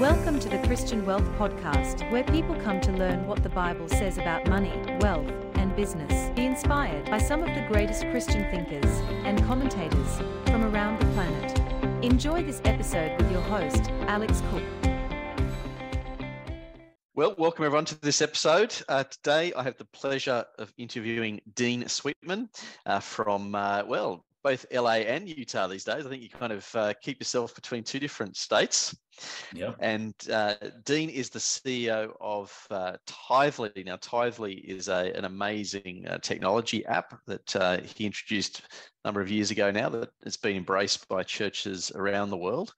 Welcome to the Christian Wealth Podcast, where people come to learn what the Bible says about money, wealth, and business. Be inspired by some of the greatest Christian thinkers and commentators from around the planet. Enjoy this episode with your host, Alex Cook. Well, welcome everyone to this episode. Uh, today, I have the pleasure of interviewing Dean Sweetman uh, from, uh, well, both LA and Utah these days. I think you kind of uh, keep yourself between two different states. Yeah. And uh, Dean is the CEO of uh, Tithely. Now, Tithely is a, an amazing uh, technology app that uh, he introduced a number of years ago now that has been embraced by churches around the world.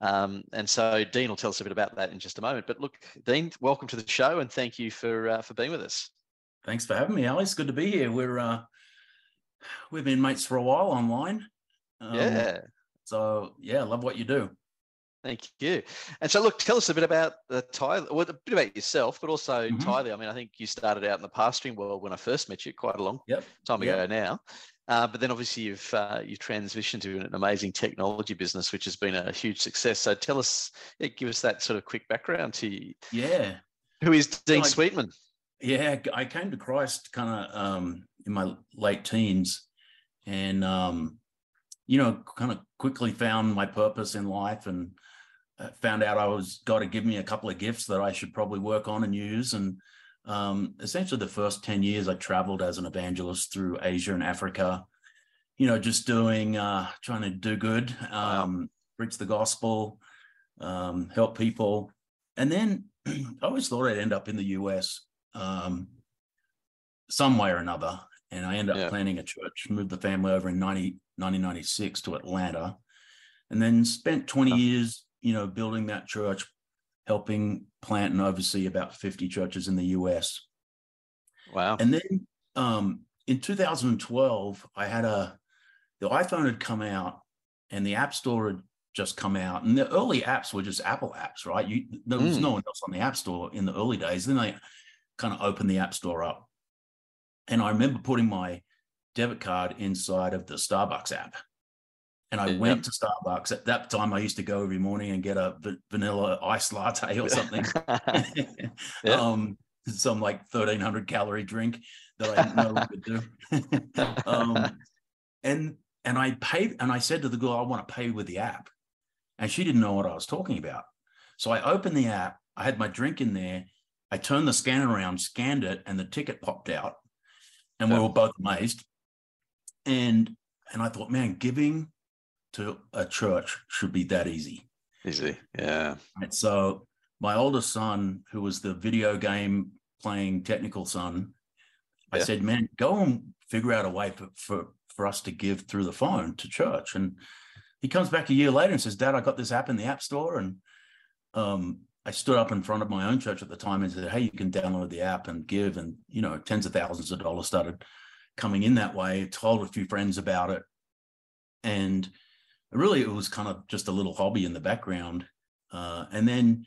Um, and so Dean will tell us a bit about that in just a moment. But look, Dean, welcome to the show and thank you for uh, for being with us. Thanks for having me, Alex. Good to be here. We're uh, we've been mates for a while online. Um, yeah. So yeah, love what you do. Thank you. And so, look, tell us a bit about the Tithely, well, a bit about yourself, but also mm-hmm. Tithely. I mean, I think you started out in the pastoring world when I first met you, quite a long yep. time yep. ago now. Uh, but then, obviously, you've uh, you've transitioned to an amazing technology business, which has been a huge success. So, tell us, yeah, give us that sort of quick background to you. Yeah. Who is Dean Sweetman? Yeah, I came to Christ kind of um, in my late teens, and um, you know, kind of quickly found my purpose in life and uh, found out I was got to give me a couple of gifts that I should probably work on and use. And um, essentially, the first 10 years, I traveled as an evangelist through Asia and Africa, you know, just doing, uh, trying to do good, um, preach the gospel, um, help people. And then I always thought I'd end up in the US um, some way or another. And I ended up yeah. planning a church, moved the family over in 90, 1996 to Atlanta, and then spent 20 years you know, building that church, helping plant and oversee about 50 churches in the US. Wow. And then um, in 2012, I had a, the iPhone had come out and the App Store had just come out. And the early apps were just Apple apps, right? You, there was mm. no one else on the App Store in the early days. Then they kind of opened the App Store up. And I remember putting my debit card inside of the Starbucks app and I went to Starbucks. At that time, I used to go every morning and get a vanilla ice latte or something. yeah. um, some like 1300 calorie drink that I didn't know we could do. um, and and I paid and I said to the girl, I want to pay with the app. And she didn't know what I was talking about. So I opened the app, I had my drink in there, I turned the scanner around, scanned it, and the ticket popped out. And we were both amazed. And and I thought, man, giving to a church should be that easy. Easy, yeah. And so my oldest son, who was the video game playing technical son, I said, "Man, go and figure out a way for, for for us to give through the phone to church." And he comes back a year later and says, "Dad, I got this app in the App Store." And um, I stood up in front of my own church at the time and said, "Hey, you can download the app and give." And you know, tens of thousands of dollars started coming in that way. Told a few friends about it, and really it was kind of just a little hobby in the background. Uh, and then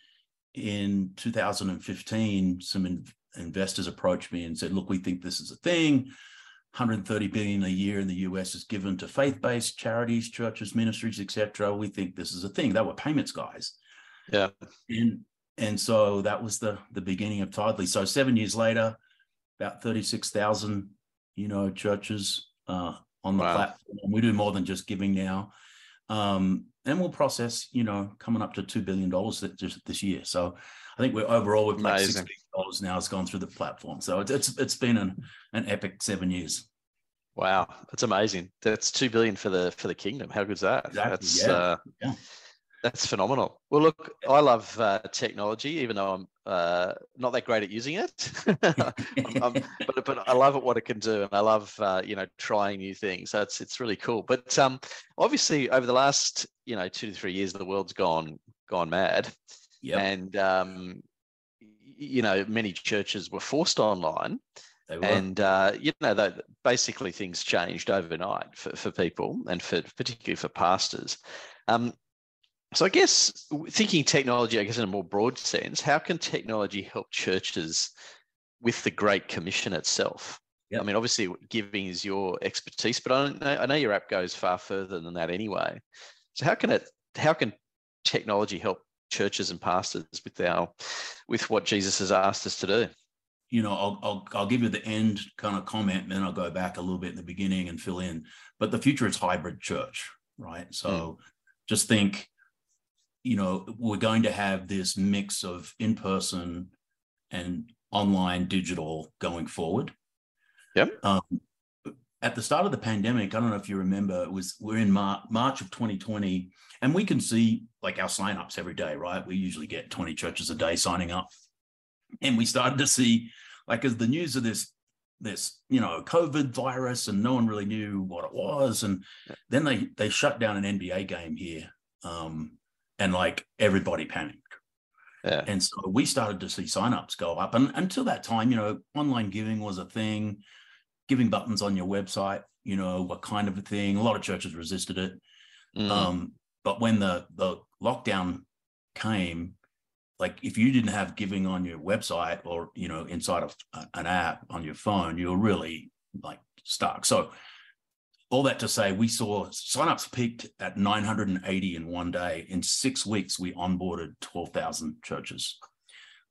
in 2015, some in- investors approached me and said, "Look, we think this is a thing. 130 billion a year in the US is given to faith-based charities, churches, ministries, etc. We think this is a thing." They were payments guys. Yeah. And and so that was the the beginning of Tithely. So seven years later, about 36,000, you know, churches uh, on the wow. platform. We do more than just giving now. Um, and we'll process, you know, coming up to two billion dollars just this year. So I think we're overall we've like six billion dollars now. It's gone through the platform. So it's it's, it's been an, an epic seven years. Wow, that's amazing. That's two billion for the for the kingdom. How good's that? Exactly. That's yeah. Uh, yeah. That's phenomenal. Well, look, I love uh, technology, even though I'm uh, not that great at using it. I'm, I'm, but, but I love it what it can do, and I love uh, you know trying new things. So it's it's really cool. But um, obviously, over the last you know two to three years, the world's gone gone mad, yep. and um, you know many churches were forced online. And uh, you know, basically things changed overnight for, for people, and for particularly for pastors. Um, so I guess thinking technology, I guess in a more broad sense, how can technology help churches with the Great Commission itself? Yep. I mean, obviously, giving is your expertise, but I know, I know your app goes far further than that anyway. So how can it? How can technology help churches and pastors with our with what Jesus has asked us to do? You know, I'll I'll, I'll give you the end kind of comment, and then I'll go back a little bit in the beginning and fill in. But the future is hybrid church, right? So mm. just think, you know, we're going to have this mix of in person and online digital going forward. Yep. Um, at the start of the pandemic, I don't know if you remember, it was we're in Mar- March of 2020, and we can see like our signups every day, right? We usually get 20 churches a day signing up, and we started to see like as the news of this this you know COVID virus, and no one really knew what it was, and then they they shut down an NBA game here, um, and like everybody panicked. Yeah. And so we started to see signups go up. And until that time, you know, online giving was a thing giving buttons on your website, you know, what kind of a thing. A lot of churches resisted it. Mm. Um, but when the the lockdown came, like if you didn't have giving on your website or you know inside of an app on your phone, you're really like stuck. So all that to say, we saw signups peaked at 980 in one day. In six weeks, we onboarded 12,000 churches,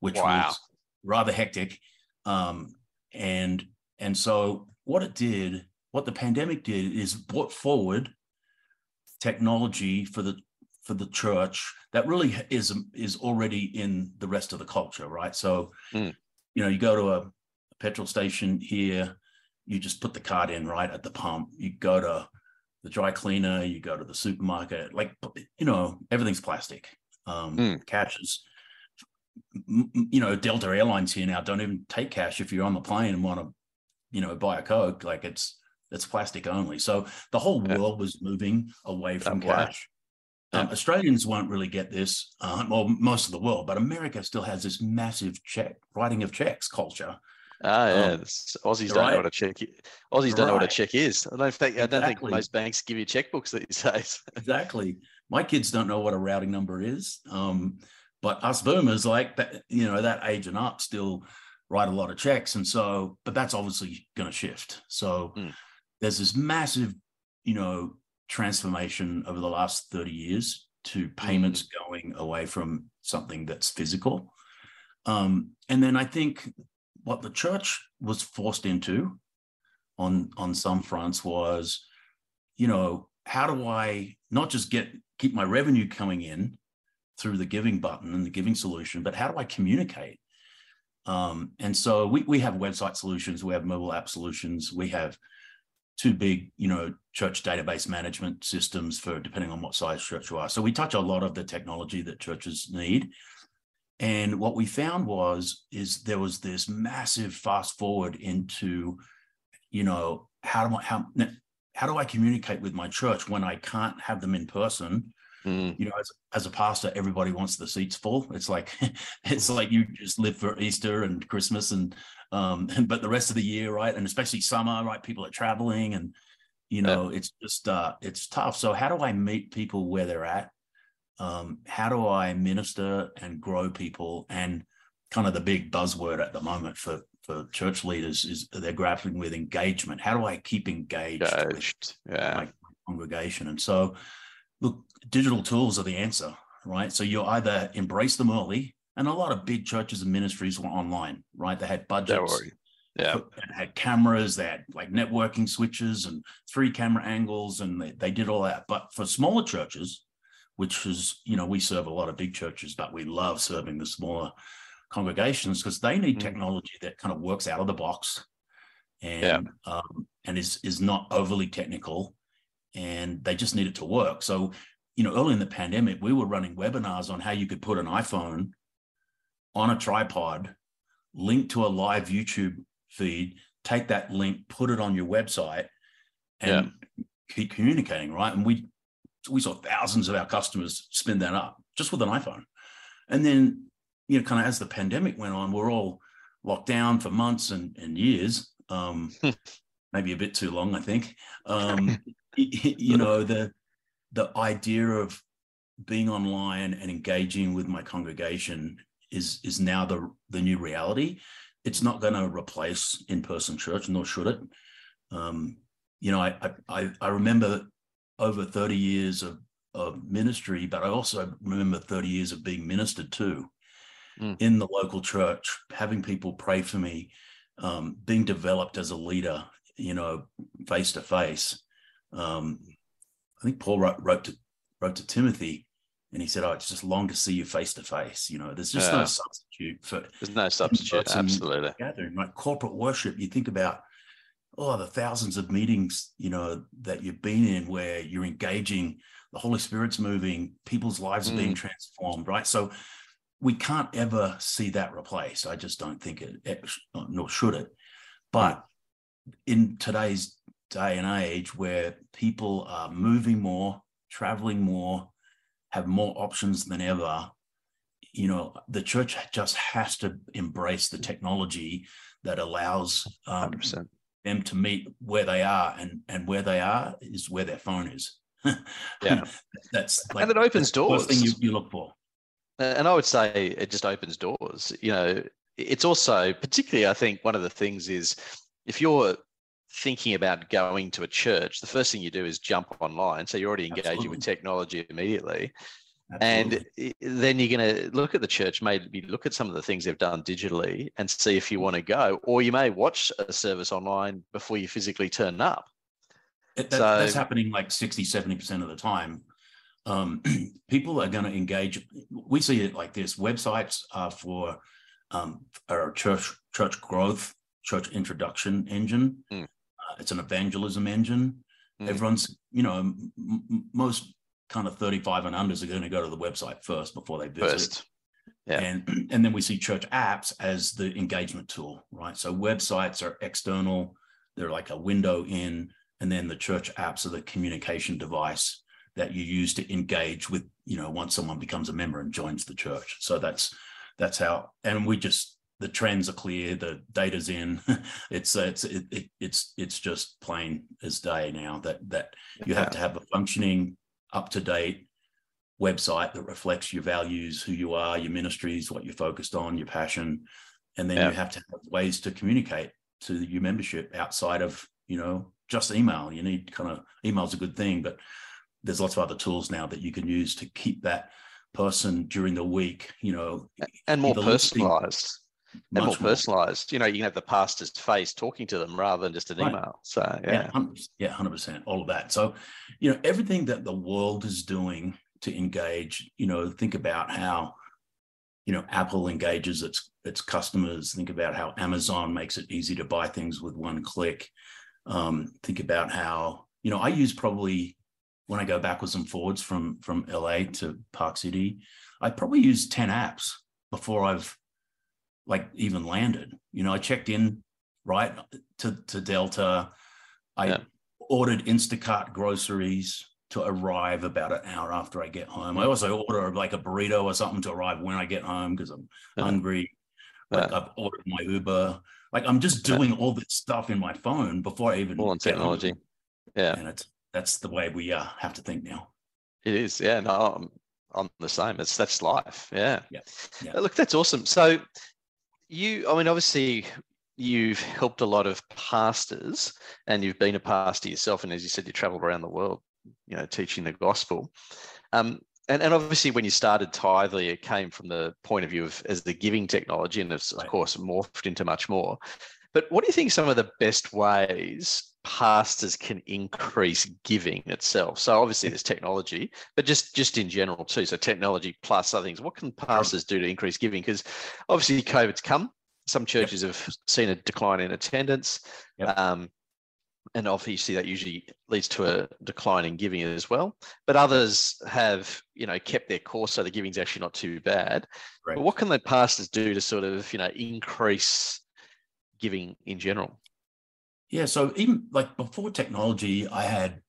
which wow. was rather hectic. Um, and and so what it did, what the pandemic did is brought forward technology for the for the church that really is is already in the rest of the culture, right? So, mm. you know, you go to a, a petrol station here, you just put the card in right at the pump. You go to the dry cleaner, you go to the supermarket, like you know, everything's plastic. Um, mm. Cash is, you know, Delta Airlines here now don't even take cash if you're on the plane and want to you know, buy a Coke, like it's it's plastic only. So the whole yeah. world was moving away from that cash. Um, Australians won't really get this, um, or most of the world, but America still has this massive check writing of checks culture. Ah, yeah. Um, Aussies don't know what a check. Is. Aussies don't know what a check is. I don't think. I don't think most banks give you checkbooks these days. exactly. My kids don't know what a routing number is. Um, but us boomers, like that, you know, that age and up, still write a lot of checks. And so, but that's obviously going to shift. So mm. there's this massive, you know, transformation over the last 30 years to payments mm. going away from something that's physical. Um, and then I think what the church was forced into on on some fronts was, you know, how do I not just get keep my revenue coming in through the giving button and the giving solution, but how do I communicate? Um, and so we, we have website solutions, we have mobile app solutions, we have two big, you know, church database management systems for depending on what size church you are. So we touch a lot of the technology that churches need. And what we found was is there was this massive fast forward into, you know, how do I how how do I communicate with my church when I can't have them in person? Mm. You know, as, as a pastor, everybody wants the seats full. It's like it's like you just live for Easter and Christmas and um, but the rest of the year, right? And especially summer, right? People are traveling and you know, yeah. it's just uh it's tough. So how do I meet people where they're at? Um, how do I minister and grow people? And kind of the big buzzword at the moment for for church leaders is they're grappling with engagement. How do I keep engaged, engaged. with yeah. my congregation? And so look, digital tools are the answer, right? So you either embrace them early, and a lot of big churches and ministries were online, right? They had budgets. Yeah. had cameras, they had like networking switches and three camera angles, and they, they did all that. But for smaller churches, which is, you know, we serve a lot of big churches, but we love serving the smaller congregations because they need mm. technology that kind of works out of the box and yeah. um, and is is not overly technical and they just need it to work. So, you know, early in the pandemic, we were running webinars on how you could put an iPhone on a tripod, link to a live YouTube feed, take that link, put it on your website, and yeah. keep communicating, right? And we we saw thousands of our customers spin that up just with an iPhone. And then, you know, kind of as the pandemic went on, we're all locked down for months and, and years. Um, maybe a bit too long, I think. Um, you know the the idea of being online and engaging with my congregation is is now the the new reality. It's not going to replace in person church, nor should it. Um, you know, I, I I remember over thirty years of of ministry, but I also remember 30 years of being ministered to Mm. in the local church, having people pray for me, um, being developed as a leader, you know, face to face. Um, I think Paul wrote, wrote to wrote to Timothy, and he said, "I just long to see you face to face." You know, there's just Yeah. no substitute for There's no substitute. Absolutely. gathering, like corporate worship. You think about oh the thousands of meetings you know that you've been in where you're engaging, the Holy Spirit's moving, people's lives are being transformed, right? So we can't ever see that replaced. I just don't think it, it nor should it. But in today's day and age where people are moving more, traveling more, have more options than ever, you know, the church just has to embrace the technology that allows um, 100%. Them to meet where they are, and and where they are is where their phone is. Yeah. that's And it opens that's the first thing you, doors. you look for. And I would say it just opens doors. You know, it's also, particularly, I think one of the things is if you're thinking about going to a church, the first thing you do is jump online. So you're already engaging Absolutely. with technology immediately. Absolutely. And then you're going to look at the church, maybe look at some of the things they've done digitally and see if you want to go. Or you may watch a service online before you physically turn up. That- that's happening like 60, 70% of the time. Um, people are going to engage. We see it like this websites are for um, a church, church growth, church introduction engine. Mm. Uh, it's an evangelism engine. Mm. Everyone's, you know, m- most kind of 35 and unders are going to go to the website first before they visit. First. Yeah. And, and then we see church apps as the engagement tool, right? So websites are external, they're like a window in, and then the church apps are the communication device that you use to engage with, you know, once someone becomes a member and joins the church. So that's that's how, and we just the trends are clear, the data's in. it's it's it, it, it's it's just plain as day now that that you have to have a functioning, up to date website that reflects your values, who you are, your ministries, what you're focused on, your passion, and then Yeah. you have to have ways to communicate to your membership outside of you know just email. You need kind of email's a good thing, but there's lots of other tools now that you can use to keep that person during the week. You know, and more personalized. And more personalized. You know, you can have the pastor's face talking to them rather than just an Right. email. So yeah, yeah. 100%, yeah, hundred percent, all of that. So, you know, everything that the world is doing to engage, you know, think about how, you know, Apple engages its its customers. Think about how Amazon makes it easy to buy things with one click. Um, think about how, you know, I use probably when I go backwards and forwards from from LA to Park City, I probably use ten apps before I've like even landed. You know, I checked in right to to Delta. I Yeah. ordered Instacart groceries to arrive about an hour after I get home. I also order like a burrito or something to arrive when I get home because I'm Yeah. hungry. Like Yeah. I've ordered my Uber. Like I'm just doing all this stuff in my phone before I even All on get home. technology. Yeah. And it's that's the way we uh, have to think now. It is. Yeah. No, I'm, I'm the same. It's that's life. Yeah. Yeah, yeah. Look, that's awesome. So you, I mean, obviously you've helped a lot of pastors and you've been a pastor yourself. And as you said, you traveled around the world, you know, teaching the gospel. Um, and, and obviously when you started Tithely, it came from the point of view of as the giving technology and it's of course morphed into much more. But what do you think some of the best ways pastors can increase giving itself? So obviously there's technology, but just just in general too. So technology plus other things. What can pastors do to increase giving? Because obviously COVID's come. Some churches have seen a decline in attendance. Yep. Um, and obviously that usually leads to a decline in giving as well. But others have, you know, kept their course, so the giving's actually not too bad. Right. But what can the pastors do to sort of, you know, increase giving in general? Yeah. So even like before technology, I had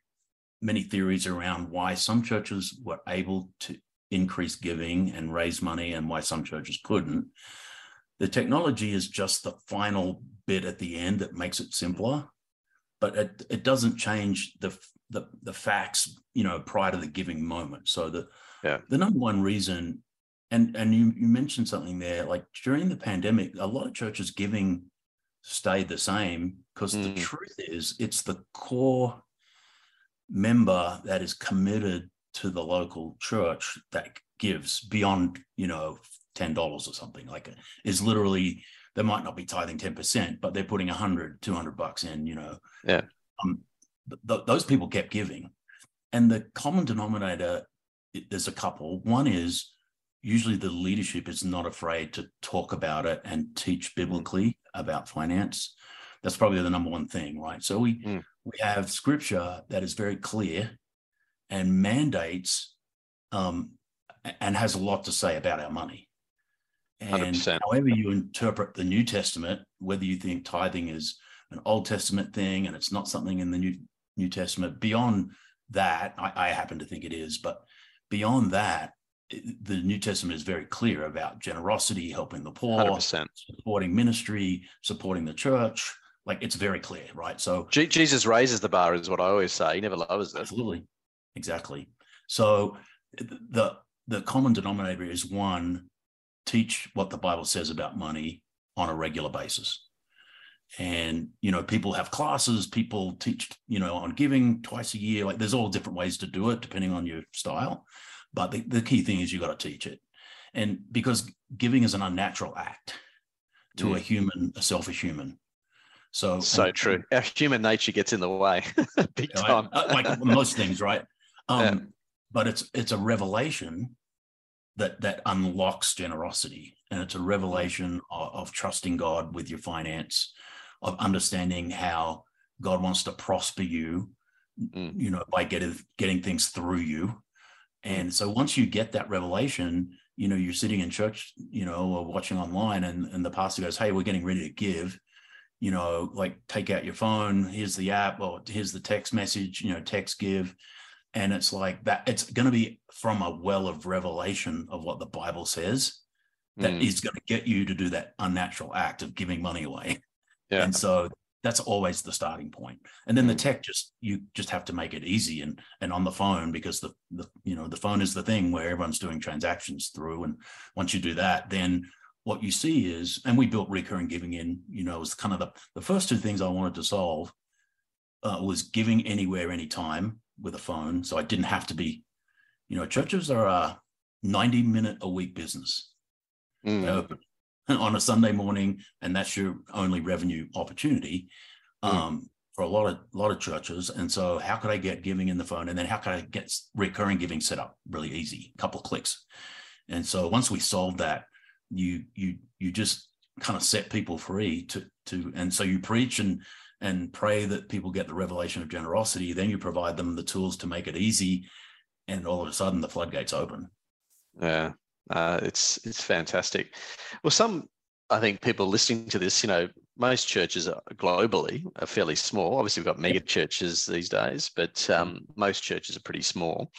many theories around why some churches were able to increase giving and raise money and why some churches couldn't. The technology is just the final bit at the end that makes it simpler, but it, it doesn't change the, the the facts, you know, prior to the giving moment. So the Yeah. the number one reason, and and you, you mentioned something there, like during the pandemic, a lot of churches giving stayed the same because the Mm. truth is it's the core member that is committed to the local church that gives beyond, you know, $10 or something like it is literally, they might not be tithing 10%, but they're putting 100, 200 bucks in, you know. Yeah. Um, th- those people kept giving. And the common denominator, there's a couple. One is usually the leadership is not afraid to talk about it and teach biblically about finance. That's probably the number one thing, right? So we mm. we have scripture that is very clear and mandates um, and has a lot to say about our money. And 100%. however you interpret the New Testament, whether you think tithing is an Old Testament thing and it's not something in the New New Testament, beyond that, I, I happen to think it is, but beyond that, the New Testament is very clear about generosity, helping the poor, 100%. supporting ministry, supporting the church. Like it's very clear, right? So G- Jesus raises the bar, is what I always say. He never lowers it. Absolutely, exactly. So the the common denominator is one: teach what the Bible says about money on a regular basis. And you know, people have classes. People teach, you know, on giving twice a year. Like there's all different ways to do it depending on your style. But the, the key thing is you got to teach it. And because giving is an unnatural act to mm. a human, a selfish human. So so true. Our human nature gets in the way, big time. Uh, like most things, right? Um, yeah. But it's it's a revelation that that unlocks generosity, and it's a revelation of, of trusting God with your finance, of understanding how God wants to prosper you, mm. you know, by getting getting things through you, and so once you get that revelation, you know, you're sitting in church, you know, or watching online, and, and the pastor goes, Hey, we're getting ready to give, you know, like take out your phone, here's the app, or here's the text message, you know, text give. And it's like that, it's going to be from a well of revelation of what the Bible says that mm. is going to get you to do that unnatural act of giving money away. Yeah. And so that's always the starting point and then the mm. tech just you just have to make it easy and and on the phone because the the you know the phone is the thing where everyone's doing transactions through and once you do that then what you see is and we built recurring giving in you know it was kind of the the first two things i wanted to solve uh, was giving anywhere anytime with a phone so i didn't have to be you know churches are a 90 minute a week business mm. they open on a Sunday morning, and that's your only revenue opportunity um, mm. for a lot of lot of churches. And so, how could I get giving in the phone, and then how could I get recurring giving set up really easy, a couple of clicks. And so, once we solved that, you you you just kind of set people free to to, and so you preach and and pray that people get the revelation of generosity. Then you provide them the tools to make it easy, and all of a sudden the floodgates open. Yeah, uh, it's it's fantastic. Well, some I think people listening to this, you know, most churches are globally are fairly small. Obviously, we've got mega churches these days, but um, most churches are pretty small.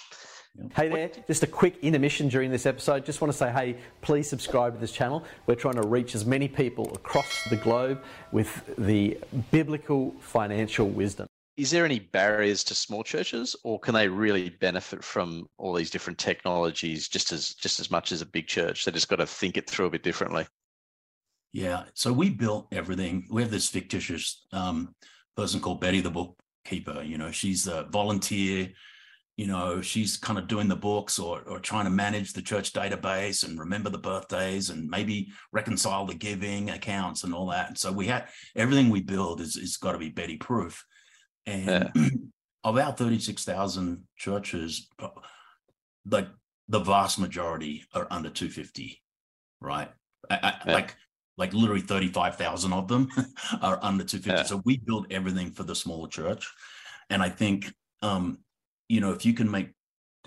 Hey there, just a quick intermission during this episode. Just want to say, hey, please subscribe to this channel. We're trying to reach as many people across the globe with the biblical financial wisdom is there any barriers to small churches or can they really benefit from all these different technologies just as just as much as a big church? They just got to think it through a bit differently. Yeah so we built everything. We have this fictitious um, person called betty the bookkeeper you know she's a volunteer you know she's kind of doing the books or, or trying to manage the church database and remember the birthdays and maybe reconcile the giving accounts and all that. And so we had everything we build is, is got to be betty proof and yeah. of our 36,000 churches, like the vast majority are under 250, right? I, I, yeah. Like, like literally 35,000 of them are under 250. Yeah. So we build everything for the smaller church. And I think, um, you know, if you can make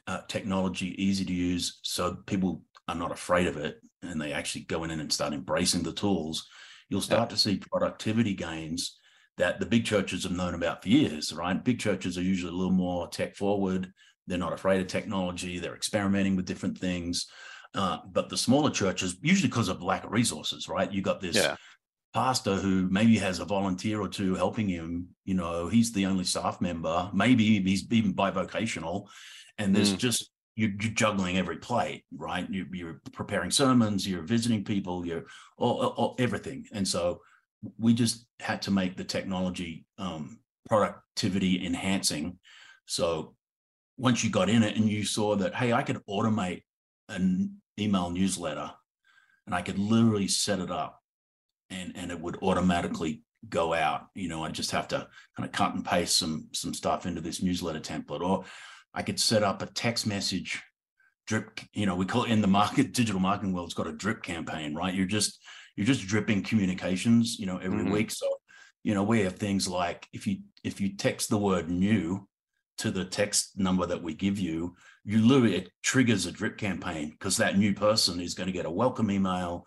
uh, technology easy to use so people are not afraid of it and they actually go in and start embracing the tools, you'll start to see productivity gains that the big churches have known about for years, right? Big churches are usually a little more tech forward. They're not afraid of technology. They're experimenting with different things. Uh, but the smaller churches, usually because of lack of resources, right? You got this yeah. pastor who maybe has a volunteer or two helping him. You know, he's the only staff member. Maybe he's even bivocational, and there's mm. just you're, you're, juggling every plate, right? You, are preparing sermons, you're visiting people, you're all, all, everything, and so we just had to make the technology um, productivity enhancing. So once you got in it and you saw that, hey, I could automate an email newsletter and I could literally set it up and, and it would automatically go out. You know, I just have to kind of cut and paste some some stuff into this newsletter template, or I could set up a text message drip. You know, we call it in the market digital marketing world. It's got a drip campaign, right? You're just you're just dripping communications. You know, every mm-hmm. week. So, you know, we have things like if you if you text the word new to the text number that we give you, you literally it triggers a drip campaign because that new person is going to get a welcome email.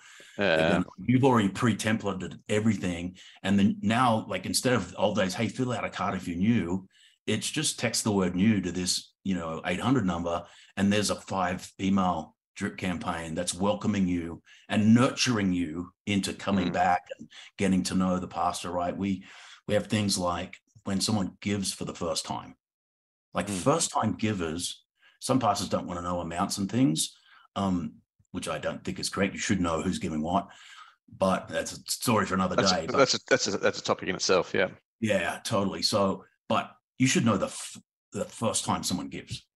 Gonna, you've already pre-templated everything, and then now, like instead of old days, hey, fill out a card if you're new. It's just text the word new to this, you know, 800 number, and there's a five email drip campaign that's welcoming you and nurturing you into coming mm. back and getting to know the pastor. Right? We we have things like when someone gives for the first time, like mm. first time givers some pastors don't want to know amounts and things, um, which I don't think is correct. You should know who's giving what, but that's a story for another that's day. A, that's a, that's a, that's a topic in itself. Yeah. Yeah, totally. So, but you should know the f- the first time someone gives,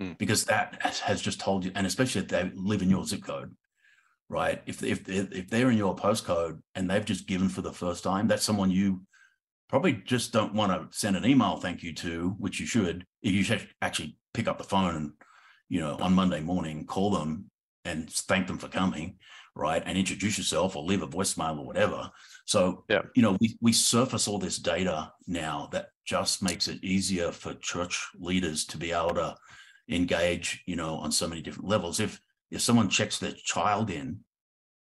hmm. because that has just told you, and especially if they live in your zip code, right? If if if they're in your postcode and they've just given for the first time, that's someone you probably just don't want to send an email thank you to, which you should. If you should actually pick up the phone and, you know, on Monday morning, call them and thank them for coming, right? And introduce yourself or leave a voicemail or whatever. So, yeah. you know, we, we surface all this data now that just makes it easier for church leaders to be able to engage, you know, on so many different levels. If if someone checks their child in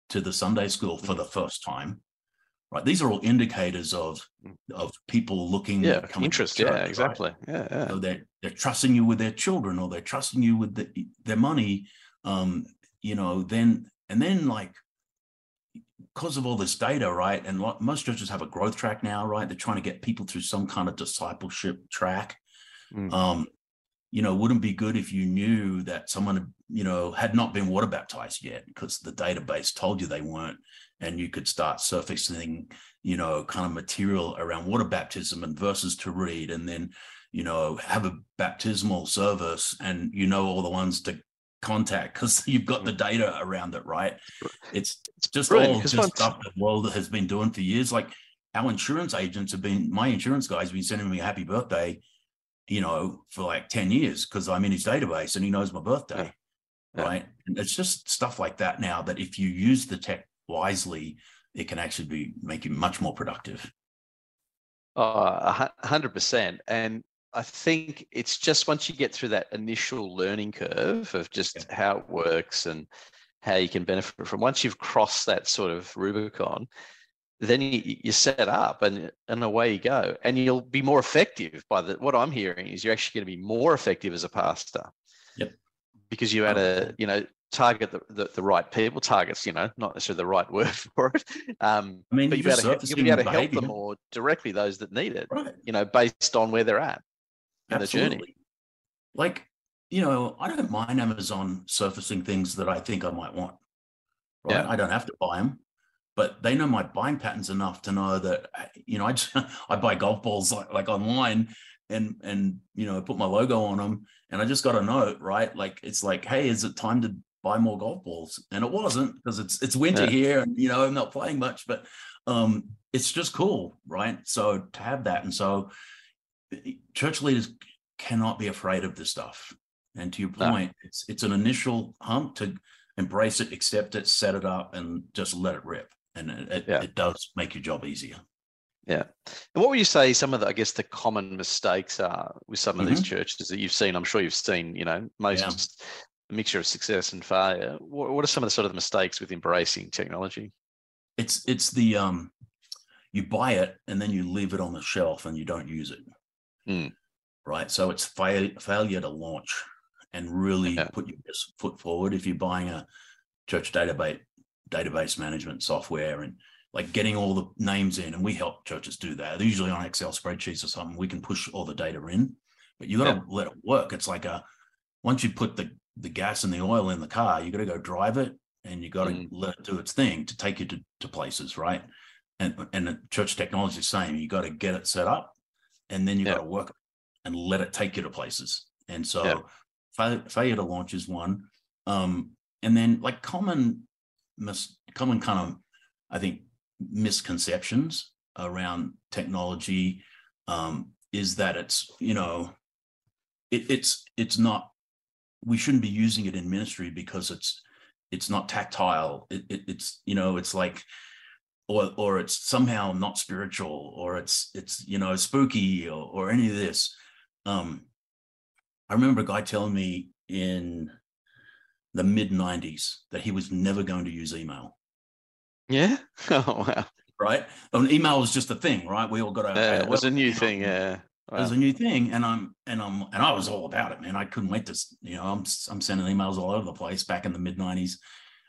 to the Sunday school for the first time, right? These are all indicators of mm. of people looking, yeah, interest, church, yeah, exactly, right? yeah, yeah. So they're they're trusting you with their children, or they're trusting you with the, their money, um, you know. Then and then like because of all this data, right? And like, most churches have a growth track now, right? They're trying to get people through some kind of discipleship track. Mm. Um, you know, wouldn't be good if you knew that someone, you know, had not been water baptized yet because the database told you they weren't and you could start surfacing you know kind of material around water baptism and verses to read and then you know have a baptismal service and you know all the ones to contact because you've got the mm. data around it right? It's, it's just Brilliant, all just once... stuff the world has been doing for years. Like our insurance agents have been my insurance guys have been sending me a happy birthday you know for like 10 years because i'm in his database and he knows my birthday yeah. right and it's just stuff like that now that if you use the tech wisely, it can actually be make you much more productive. Uh, hundred percent. And I think it's just once you get through that initial learning curve of just yeah. how it works and how you can benefit from. Once you've crossed that sort of Rubicon, then you, you set up and and away you go, and you'll be more effective. By the what I'm hearing is you're actually going to be more effective as a pastor. Yep. Because you had a you know target the, the, the, right people, targets, you know, not necessarily the right word for it. Um, I mean, but you'll be, able to, you'll be able to help them more directly, those that need it, right. you know, based on where they're at in Absolutely. the journey. Like, you know, I don't mind Amazon surfacing things that I think I might want. Right. Yeah. I don't have to buy them, but they know my buying patterns enough to know that, you know, I, just, I buy golf balls like, like online and and you know put my logo on them and i just got a note right like it's like hey is it time to buy more golf balls. And it wasn't because it's it's winter yeah. here and you know I'm not playing much, but um it's just cool, right? So to have that. And so church leaders cannot be afraid of this stuff. And to your point, no. it's it's an initial hump to embrace it, accept it, set it up, and just let it rip. And it, yeah. it does make your job easier. Yeah. And what would you say some of the, I guess, the common mistakes are with some of mm-hmm. these churches that you've seen? I'm sure you've seen, you know, most yeah a mixture of success and failure. What, what are some of the sort of the mistakes with embracing technology? It's it's the um, you buy it and then you leave it on the shelf and you don't use it. Mm. Right. So it's fail, failure to launch and really yeah. put your best foot forward. If you're buying a church database database management software and like getting all the names in, and we help churches do that. They're usually on Excel spreadsheets or something. We can push all the data in, but you got to yeah. let it work. It's like a once you put the the gas and the oil in the car, you got to go drive it and you got to mm. let it do its thing to take you to, to places, right? And and the church technology is the same. You got to get it set up and then you yeah. got to work and let it take you to places. And so yeah. failure, failure to launch is one. Um, and then like common mis- common kind of I think misconceptions around technology um, is that it's you know it, it's it's not we shouldn't be using it in ministry because it's it's not tactile. It, it, it's you know it's like or or it's somehow not spiritual or it's it's you know spooky or, or any of this. Um i remember a guy telling me in the mid 90s that he was never going to use email yeah oh wow right and email was just a thing right we all got to yeah, it was a new thing yeah Wow. It was a new thing, and I'm and I'm and I was all about it, man. I couldn't wait to, you know, I'm I'm sending emails all over the place back in the mid '90s,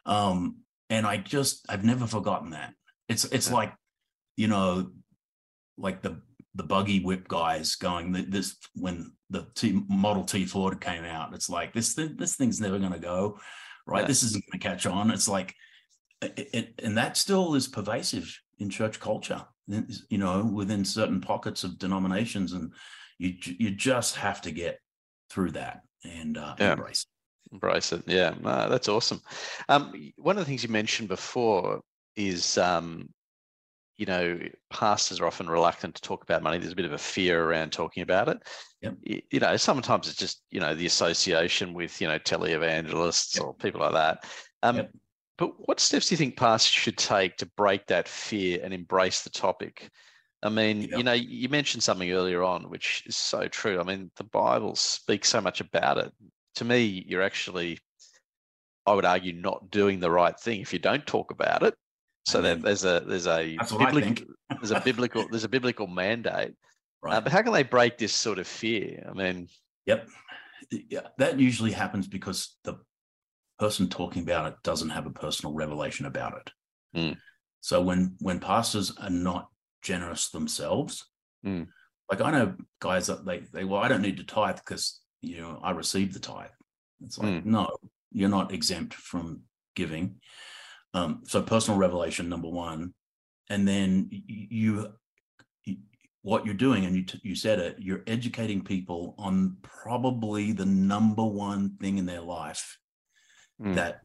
um, and I just I've never forgotten that. It's it's yeah. like, you know, like the the buggy whip guys going this when the T, Model T Ford came out. It's like this this thing's never going to go, right? Yeah. This isn't going to catch on. It's like, it, it, and that still is pervasive in church culture you know, within certain pockets of denominations, and you you just have to get through that and uh, yeah. embrace. It. Embrace it, yeah. No, that's awesome. Um, one of the things you mentioned before is, um, you know, pastors are often reluctant to talk about money. There's a bit of a fear around talking about it. Yep. You, know, sometimes it's just you know the association with you know televangelists yep. or people like that. Um, yep. But what steps do you think pastors should take to break that fear and embrace the topic? I mean, you know, you mentioned something earlier on, which is so true. I mean, the Bible speaks so much about it. To me, you're actually, I would argue, not doing the right thing if you don't talk about it. So that there's a there's a biblical, there's a biblical there's a biblical mandate. Right. Uh, but how can they break this sort of fear? I mean, yep, yeah, that usually happens because the person talking about it doesn't have a personal revelation about it. Mm. So when when pastors are not generous themselves, mm. like I know guys that they they well I don't need to tithe because you know I receive the tithe. It's like mm. no, you're not exempt from giving. Um, so personal revelation number one, and then you, you what you're doing, and you t- you said it, you're educating people on probably the number one thing in their life mm. that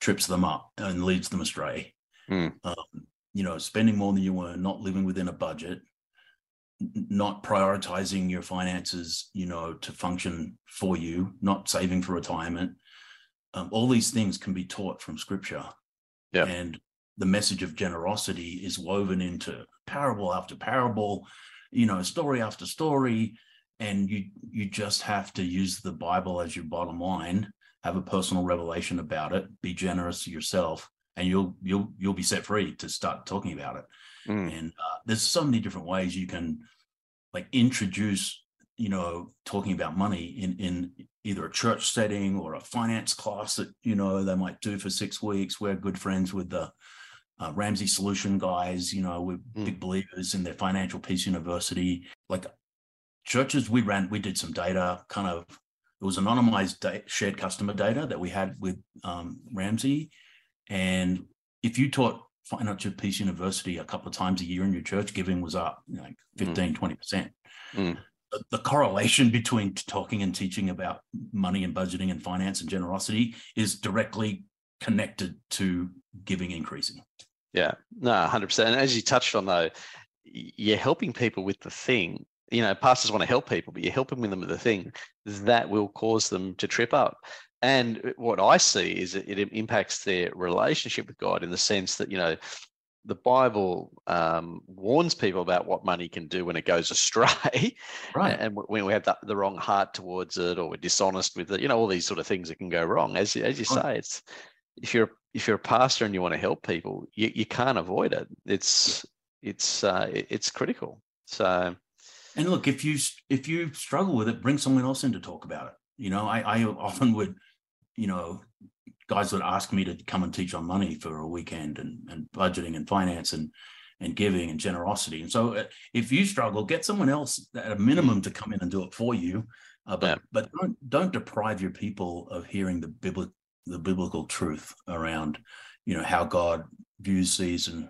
trips them up and leads them astray. Mm. Um, you know, spending more than you earn, not living within a budget, not prioritizing your finances, you know, to function for you, not saving for retirement. Um, all these things can be taught from scripture. Yeah. And the message of generosity is woven into parable after parable, you know, story after story. And you you just have to use the Bible as your bottom line have a personal revelation about it, be generous to yourself, and you'll you'll you'll be set free to start talking about it. Mm. And uh, there's so many different ways you can like introduce, you know, talking about money in in either a church setting or a finance class that you know they might do for six weeks. We're good friends with the uh, Ramsey Solution guys. You know, we're mm. big believers in their Financial Peace University. Like churches, we ran, we did some data kind of it was anonymized shared customer data that we had with um, Ramsey. And if you taught Financial Peace University a couple of times a year in your church, giving was up you know, like 15, mm. 20%. Mm. The, correlation between talking and teaching about money and budgeting and finance and generosity is directly connected to giving increasing. Yeah, no, 100%. And as you touched on, though, you're helping people with the thing you know, pastors want to help people, but you're helping them with the thing that will cause them to trip up. And what I see is it impacts their relationship with God in the sense that, you know, the Bible um, warns people about what money can do when it goes astray, right? And when we have the, the, wrong heart towards it, or we're dishonest with it, you know, all these sort of things that can go wrong. As as you say, it's if you're if you're a pastor and you want to help people, you, you can't avoid it. It's it's uh, it's critical. So and look, if you if you struggle with it, bring someone else in to talk about it. You know, I, I often would, you know, guys would ask me to come and teach on money for a weekend and, and budgeting and finance and and giving and generosity. And so, uh, if you struggle, get someone else at a minimum to come in and do it for you. Uh, but yeah. but don't don't deprive your people of hearing the biblical the biblical truth around, you know, how God views, sees, and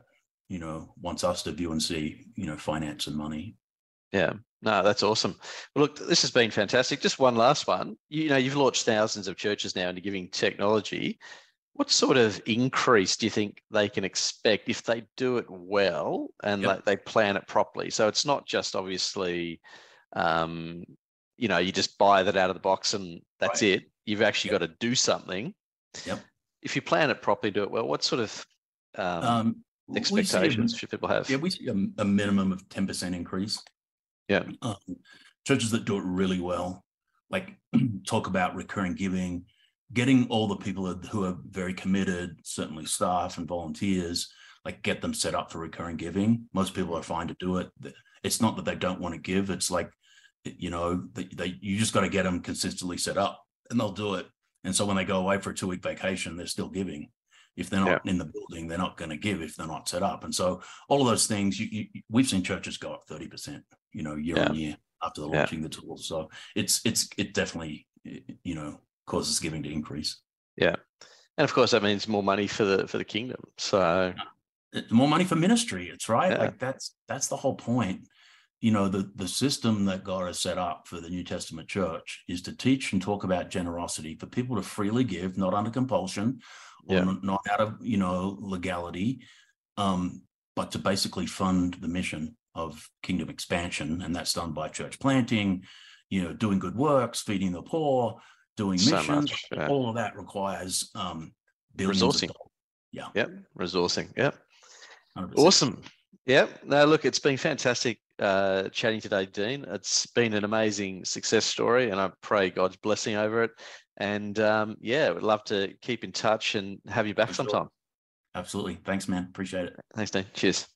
you know wants us to view and see, you know, finance and money. Yeah, No, that's awesome. Well, look, this has been fantastic. Just one last one. You know, you've launched thousands of churches now into giving technology. What sort of increase do you think they can expect if they do it well and yep. they plan it properly? So it's not just obviously, um, you know, you just buy that out of the box and that's right. it. You've actually yep. got to do something. Yep. If you plan it properly, do it well. What sort of um, um, expectations should people have? Yeah, we see a, a minimum of ten percent increase. Yeah. Um, churches that do it really well, like talk about recurring giving, getting all the people who are very committed, certainly staff and volunteers, like get them set up for recurring giving. Most people are fine to do it. It's not that they don't want to give. It's like, you know, they, they you just got to get them consistently set up and they'll do it. And so when they go away for a two week vacation, they're still giving. If they're not yeah. in the building, they're not going to give if they're not set up. And so all of those things, you, you, we've seen churches go up 30%, you know, year yeah. on year after the launching the tools. So it's, it's, it definitely, you know, causes giving to increase. Yeah. And of course that means more money for the, for the kingdom. So uh, more money for ministry. It's right. Like that's, that's the whole point you know the the system that God has set up for the New Testament church is to teach and talk about generosity for people to freely give, not under compulsion, yeah. not out of you know legality, um, but to basically fund the mission of kingdom expansion, and that's done by church planting, you know, doing good works, feeding the poor, doing so missions. Much, yeah. All of that requires um, resourcing. Yeah. Yep. Resourcing. Yep. 100%. Awesome. Yeah. No, look, it's been fantastic uh, chatting today, Dean. It's been an amazing success story, and I pray God's blessing over it. And um, yeah, would love to keep in touch and have you back sometime. Absolutely. Thanks, man. Appreciate it. Thanks, Dean. Cheers.